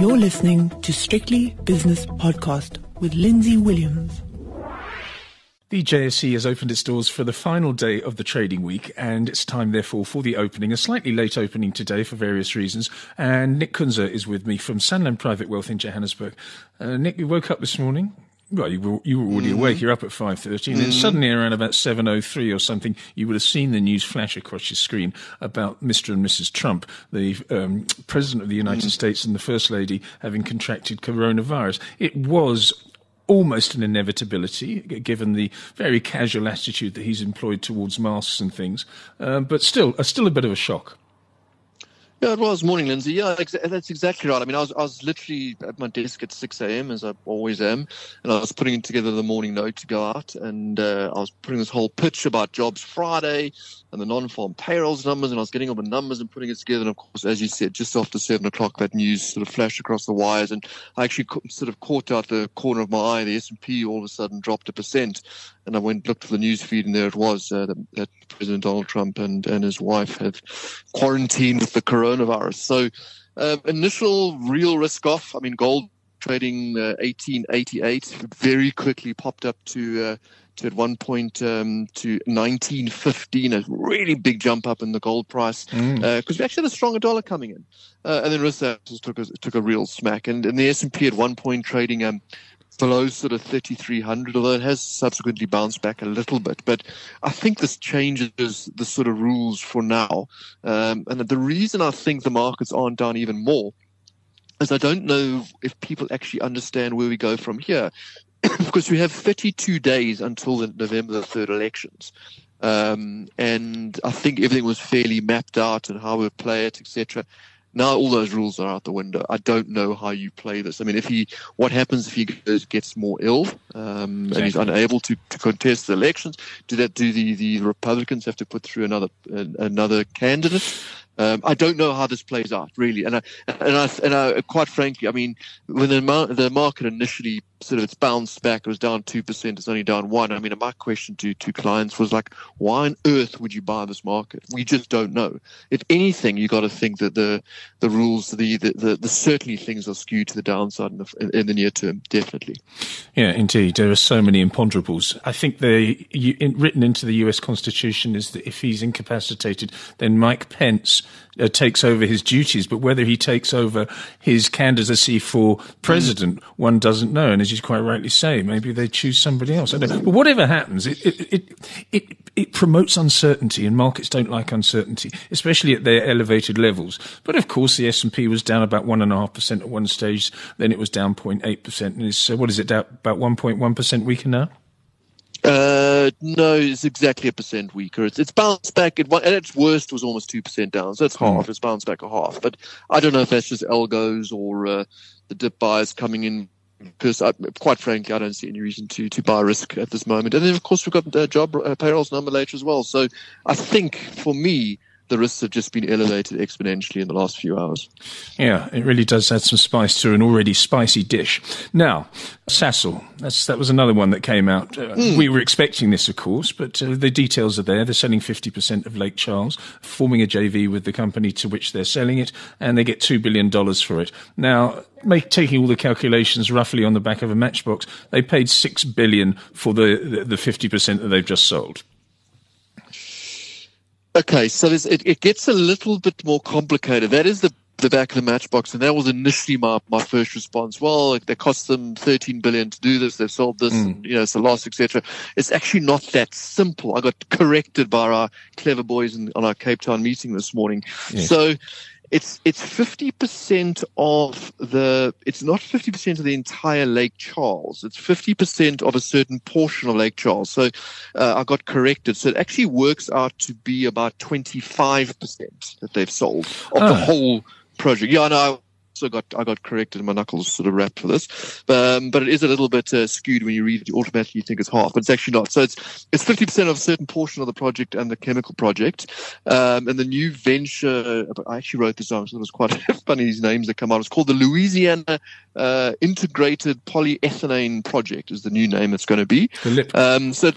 You're listening to Strictly Business Podcast with Lindsay Williams. The JSE has opened its doors for the final day of the trading week, and it's time, therefore, for the opening. A slightly late opening today for various reasons. And Nick Kunze is with me from Sanlam Private Wealth in Johannesburg. Uh, Nick, you woke up this morning. Well, you were, you were already mm-hmm. awake. You're up at five thirty, and mm-hmm. then suddenly around about seven oh three or something, you would have seen the news flash across your screen about Mr. and Mrs. Trump, the um, president of the United mm-hmm. States and the first lady, having contracted coronavirus. It was almost an inevitability, given the very casual attitude that he's employed towards masks and things. Um, but still, uh, still a bit of a shock. Yeah, it was morning, Lindsay. Yeah, ex- that's exactly right. I mean, I was I was literally at my desk at six a.m. as I always am, and I was putting together the morning note to go out, and uh, I was putting this whole pitch about Jobs Friday and the non-farm payrolls numbers, and I was getting all the numbers and putting it together. And of course, as you said, just after seven o'clock, that news sort of flashed across the wires, and I actually sort of caught out the corner of my eye. The S and P all of a sudden dropped a percent, and I went looked for the news feed, and there it was uh, that, that, President Donald Trump and, and his wife had quarantined with the coronavirus. So, uh, initial real risk off. I mean, gold trading uh, 1888 very quickly popped up to uh, to at one point um, to 1915, a really big jump up in the gold price because mm. uh, we actually had a stronger dollar coming in, uh, and then risk took a, took a real smack, and, and the S and P at one point trading um, below sort of 3,300, although it has subsequently bounced back a little bit. But I think this changes the sort of rules for now. Um, and the reason I think the markets aren't down even more is I don't know if people actually understand where we go from here. because we have 32 days until the November the 3rd elections. Um, and I think everything was fairly mapped out and how we play it, etc. Now all those rules are out the window. I don't know how you play this. I mean, if he, what happens if he goes, gets more ill um, exactly. and he's unable to, to contest the elections? Do that? Do the, the Republicans have to put through another uh, another candidate? Um, I don't know how this plays out really, and I, and I, and I, quite frankly, I mean, when the, the market initially sort of it's bounced back, it was down two percent, it's only down one. I mean, my question to to clients was like, why on earth would you buy this market? We just don't know. If anything, you got to think that the the rules, the, the the, the certainly things are skewed to the downside in the, in the near term, definitely. Yeah, indeed, there are so many imponderables. I think the you, in, written into the U.S. Constitution is that if he's incapacitated, then Mike Pence uh, takes over his duties, but whether he takes over his candidacy for president, mm. one doesn't know. And as you quite rightly say, maybe they choose somebody else. I don't know. But whatever happens, it, it, it, it, it promotes uncertainty, and markets don't like uncertainty, especially at their elevated levels. But of course, the S&P was down about 1.5% at one stage, then it was down 0.8%, and is, uh, what is it, down about 1.1% weaker now? Uh, no, it's exactly a percent weaker. It's it's bounced back. It, at its worst, was almost two percent down. So it's hmm. half. It's bounced back a half. But I don't know if that's just algos or uh, the dip buyers coming in. Because I, quite frankly, I don't see any reason to to buy risk at this moment. And then, of course, we've got uh, job uh, payrolls number later as well. So I think for me, the risks have just been elevated exponentially in the last few hours. Yeah, it really does add some spice to an already spicy dish. Now, Sasol, that's, that was another one that came out. Uh, mm. We were expecting this, of course, but uh, the details are there. They're selling 50% of Lake Charles, forming a JV with the company to which they're selling it, and they get $2 billion for it. Now, Make, taking all the calculations roughly on the back of a matchbox, they paid six billion for the the fifty percent that they've just sold. Okay, so it, it gets a little bit more complicated. That is the the back of the matchbox, and that was initially my, my first response. Well, they cost them 13 billion to do this. They've sold this, mm. and you know it's a loss, etc. It's actually not that simple. I got corrected by our clever boys in, on our Cape Town meeting this morning. Yes. So it's it's fifty percent of the. It's not fifty percent of the entire Lake Charles. It's fifty percent of a certain portion of Lake Charles. So uh, I got corrected. So it actually works out to be about twenty five percent that they've sold of oh. the whole project. Yeah, I know so got I got corrected. And my knuckles sort of wrapped for this, um, but it is a little bit uh, skewed when you read it. You automatically think it's half, but it's actually not. So it's it's fifty percent of a certain portion of the project and the chemical project, um, and the new venture. I actually wrote this down. So it was quite funny. These names that come out. It's called the Louisiana uh, uh, integrated polyethylene project is the new name it's going to be. Um, so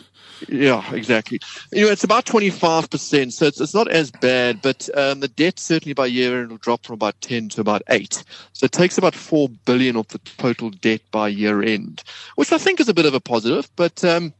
yeah, exactly. You know, it's about 25%, so it's, it's not as bad, but um, the debt certainly by year end will drop from about 10 to about 8. So it takes about 4 billion off the total debt by year end, which I think is a bit of a positive, but um,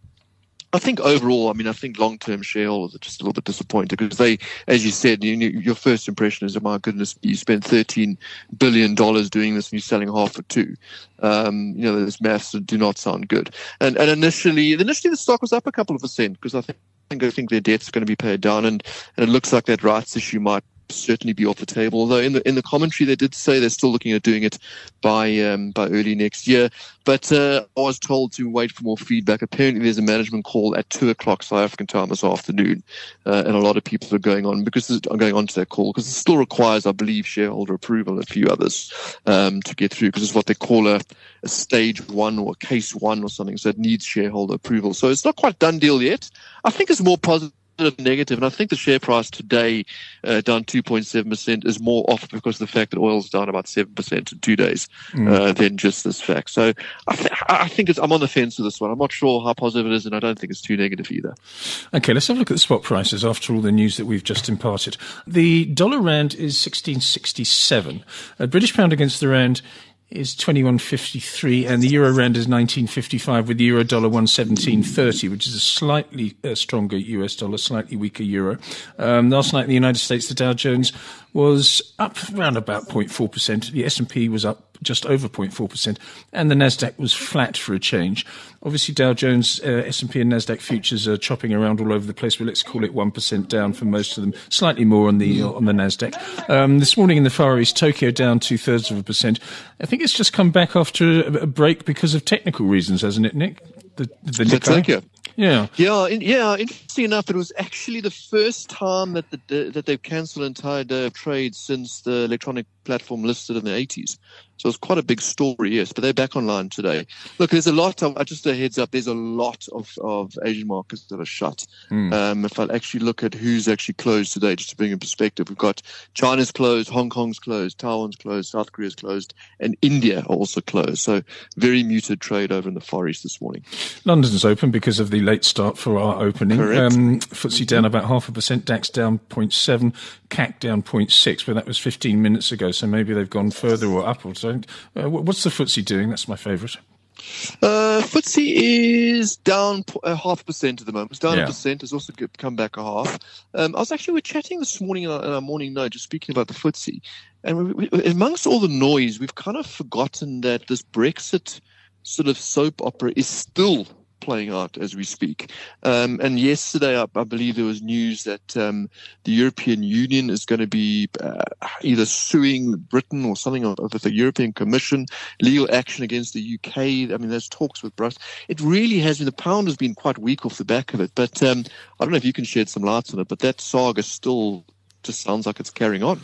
I think overall, I mean, I think long-term shareholders are just a little bit disappointed because they, as you said, you, your first impression is, oh my goodness, you spent thirteen billion dollars doing this and you're selling half for two. Um, you know, those maths do not sound good. And and initially, initially the stock was up a couple of percent because I think I think their debt's going to be paid down, and, and it looks like that rights issue might certainly be off the table. Although in the in the commentary they did say they're still looking at doing it by um, by early next year. But uh, I was told to wait for more feedback. Apparently, there's a management call at two o'clock South African time this afternoon, uh, and a lot of people are going on because I'm going on to that call because it still requires, I believe, shareholder approval and a few others um, to get through because it's what they call a, a stage one or case one or something. So it needs shareholder approval. So it's not quite done deal yet. I think it's more positive negative, and I think the share price today, uh, down 2.7%, is more off because of the fact that oil's down about 7% in two days mm. uh, than just this fact. So I, th- I think I'm on the fence with this one. I'm not sure how positive it is, and I don't think it's too negative either. Okay, let's have a look at the spot prices after all the news that we've just imparted. The dollar rand is 1667. A British pound against the rand is 21.53 and the euro rand is 19.55 with the euro dollar 117.30 which is a slightly uh, stronger US dollar slightly weaker euro. Um, last night in the United States the Dow Jones was up around about 0.4% the S&P was up just over 0.4%, and the Nasdaq was flat for a change. Obviously, Dow Jones, uh, S&P, and Nasdaq futures are chopping around all over the place, but let's call it 1% down for most of them, slightly more on the on the Nasdaq. Um, this morning in the Far East, Tokyo down two thirds of a percent. I think it's just come back after a, a break because of technical reasons, hasn't it, Nick? The, the Tokyo. Yeah, yeah, in, yeah. Interesting enough, it was actually the first time that the that they've cancelled an entire day of trade since the electronic platform listed in the 80s. So it's quite a big story, yes. But they're back online today. Look, there's a lot of, just a heads up, there's a lot of, of Asian markets that are shut. Mm. Um, if I actually look at who's actually closed today, just to bring in perspective, we've got China's closed, Hong Kong's closed, Taiwan's closed, South Korea's closed, and India are also closed. So very muted trade over in the Far East this morning. London's open because of the late start for our opening. Correct. Um, FTSE down about half a percent, DAX down 0.7, CAC down 0.6, but that was 15 minutes ago, so maybe they've gone further or upwards. Uh, what's the FTSE doing? That's my favourite. Uh, FTSE is down a half percent at the moment. It's down yeah. a percent. It's also come back a half. Um, I was actually we are chatting this morning in our, in our, morning note, just speaking about the FTSE, and we, we, amongst all the noise, we've kind of forgotten that this Brexit sort of soap opera is still playing out as we speak. Um, and yesterday, I, I, believe there was news that um, the European Union is going to be uh, either suing Britain or something of, the European Commission, legal action against the UK. I mean, there's talks with Brussels. It really has been, the pound has been quite weak off the back of it. But um, I don't know if you can shed some light on it, but that saga still just sounds like it's carrying on.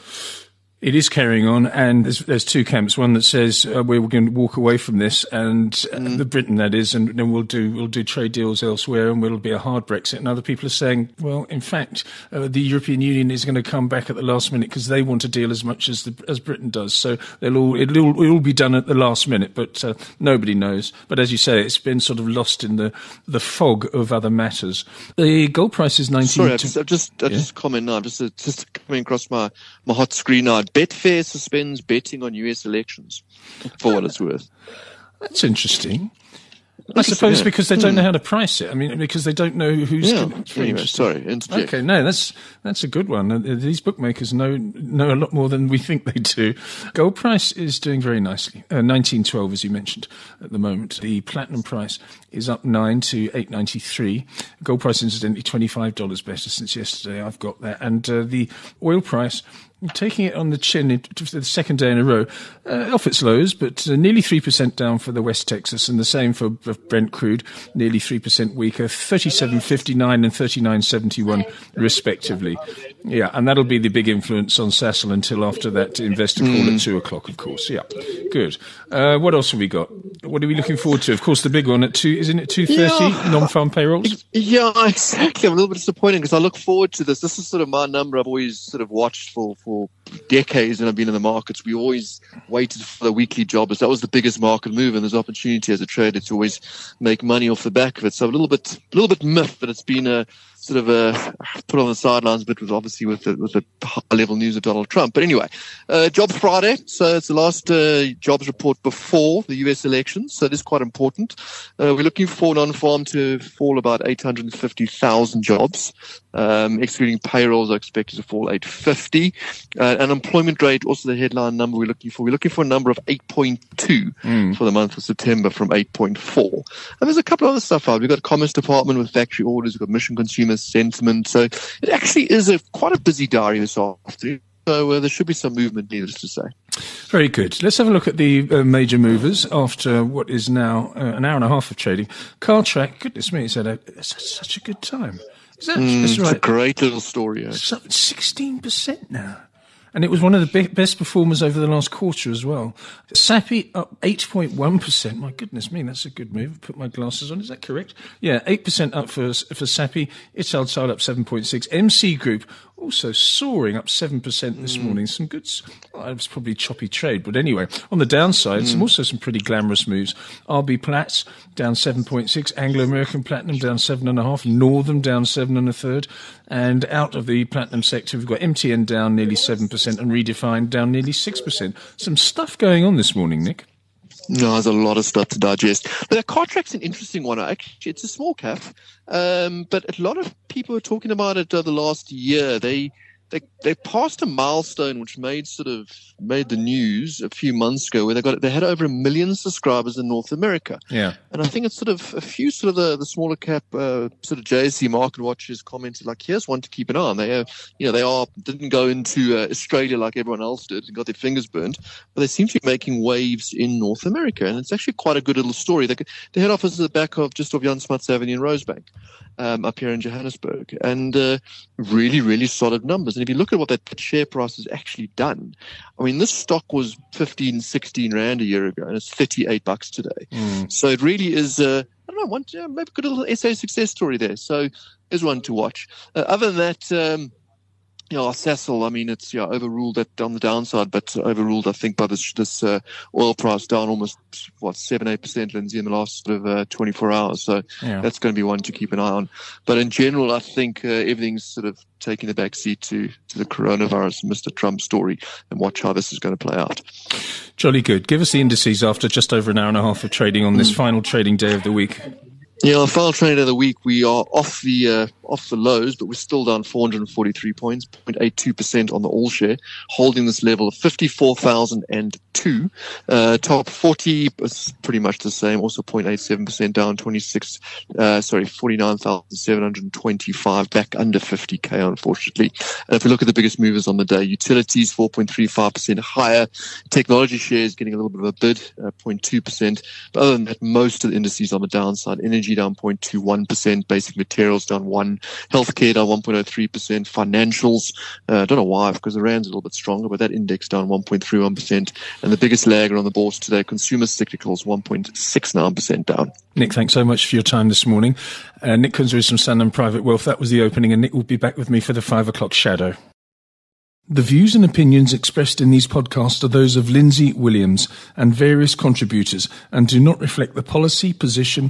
It is carrying on, and there's, there's two camps. One that says uh, we're going to walk away from this, and uh, mm. the Britain that is, and then we'll do we'll do trade deals elsewhere, and it'll be a hard Brexit. And other people are saying, well, in fact, uh, the European Union is going to come back at the last minute because they want to deal as much as the, as Britain does. So they'll all it'll, all, it'll all be done at the last minute, but uh, nobody knows. But as you say, it's been sort of lost in the the fog of other matters. The gold price is nineteen. Sorry, I just I just, I yeah? just comment now. I'm Just just coming across my my hot screen now. Betfair suspends betting on US elections, for what it's worth. That's interesting. I suppose yeah. because they don't know hmm. how to price it. I mean, because they don't know who's. Yeah. Anyway, sorry. Interject. Okay, no, that's that's a good one. Uh, these bookmakers know know a lot more than we think they do. Gold price is doing very nicely. Uh, Nineteen twelve, as you mentioned, at the moment. The platinum price is up nine to eight ninety three. Gold price, incidentally, twenty five dollars better since yesterday. I've got that, and uh, the oil price taking it on the chin for the second day in a row, uh, off its lows, but uh, nearly 3% down for the West Texas, and the same for Brent crude, nearly 3% weaker, 37.59 and 39.71 respectively. Yeah, and that'll be the big influence on Sasol until after that investor call mm. at 2 o'clock, of course. Yeah, good. Uh, what else have we got? What are we looking forward to? Of course, the big one at 2, isn't it 2.30, yeah. non-farm payrolls? Yeah, exactly. I'm a little bit disappointed because I look forward to this. This is sort of my number I've always sort of watched for, for for decades when I've been in the markets, we always waited for the weekly jobbers. That was the biggest market move, and there's opportunity as a trader to always make money off the back of it. So a little bit, a little bit myth that it's been a sort of a put on the sidelines a bit with obviously with the, with the high level news of Donald Trump. But anyway, uh, Jobs Friday, so it's the last uh, jobs report before the U.S. elections, so it is quite important. Uh, we're looking for non-farm to fall about 850,000 jobs, um, excluding payrolls are expected to fall 850. Uh, unemployment rate, also the headline number we're looking for. We're looking for a number of 8.2 mm. for the month of September from 8.4. And there's a couple of other stuff out. We've got Commerce Department with factory orders. We've got Michigan Consumer Sentiment. So it actually is a quite a busy diary this afternoon. So uh, there should be some movement, needless to say. Very good. Let's have a look at the uh, major movers after what is now uh, an hour and a half of trading. Cartrack, goodness me, it's had a, it's such a good time. Is that, mm, that's right. It's a great little story. Sixteen percent now. And it was one of the best performers over the last quarter as well. Sappi up 8.1%. My goodness me, that's a good move. Put my glasses on. Is that correct? Yeah, 8% up for, for Sappi. Italtile up 7.6. MC Group also soaring up 7% this mm. morning. Some good, well, it was probably choppy trade, but anyway, on the downside, mm. some also some pretty glamorous moves. RB Plats down 7.6, Anglo American Platinum down 7.5, Northam down 7 and a third, and out of the platinum sector, we've got MTN down nearly 7% and Redefine down nearly 6%. Some stuff going on this morning, Nick. No, there's a lot of stuff to digest. But the Cartrack's an interesting one. Actually, it's a small cap, um, but a lot of people are talking about it uh, the last year. They they they passed a milestone which made sort of made the news a few months ago where they got they had over a million subscribers in North America. Yeah, and I think it's sort of a few sort of the, the smaller cap uh, sort of JSE market watchers commented like, here's one to keep an eye on. They, uh, you know, they are didn't go into uh, Australia like everyone else did and got their fingers burnt, but they seem to be making waves in North America, and it's actually quite a good little story. They, the head office is at the back of just off Jan Smuts Avenue in Rosebank, um, up here in Johannesburg, and uh, really really solid numbers. And if you look at what that share price has actually done, I mean, this stock was 15, 16 rand a year ago, and it's 38 bucks today. Mm. So it really is, uh, I don't know, one, yeah, maybe a good little SA success story there. So there's one to watch. Uh, other than that, um, you know, Sasol, I mean, it's yeah overruled that on the downside, but overruled, I think, by this this uh, oil price down almost what seven eight percent, Lindsay, in the last sort of uh, 24 hours. So yeah. that's going to be one to keep an eye on. But in general, I think uh, everything's sort of taking the back seat to to the coronavirus, Mr. Trump story, and watch how this is going to play out. Jolly good. Give us the indices after just over an hour and a half of trading on this mm. final trading day of the week. Yeah, final trade of the week, we are off the uh, off the lows, but we're still down 443 points, 0.82% on the all share, holding this level of 54,002. Uh, top 40 is pretty much the same, also 0.87% down, 26, uh, sorry, 49,725, back under 50k, unfortunately. And if we look at the biggest movers on the day, utilities 4.35% higher, technology shares getting a little bit of a bid, 0.2%. Uh, but other than that, most of the indices on the downside, energy energy down 0.21%, basic materials down 1, healthcare down 1.03%, financials, uh, I don't know why, because the rand's a little bit stronger, but that index down 1.31%. And the biggest lagger on the bourse today, consumer cyclicals 1.69% down. Nick, thanks so much for your time this morning. Uh, Nick is from Sanlam Private Wealth. That was the opening, and Nick will be back with me for the five o'clock shadow. The views and opinions expressed in these podcasts are those of Lindsay Williams and various contributors and do not reflect the policy, position,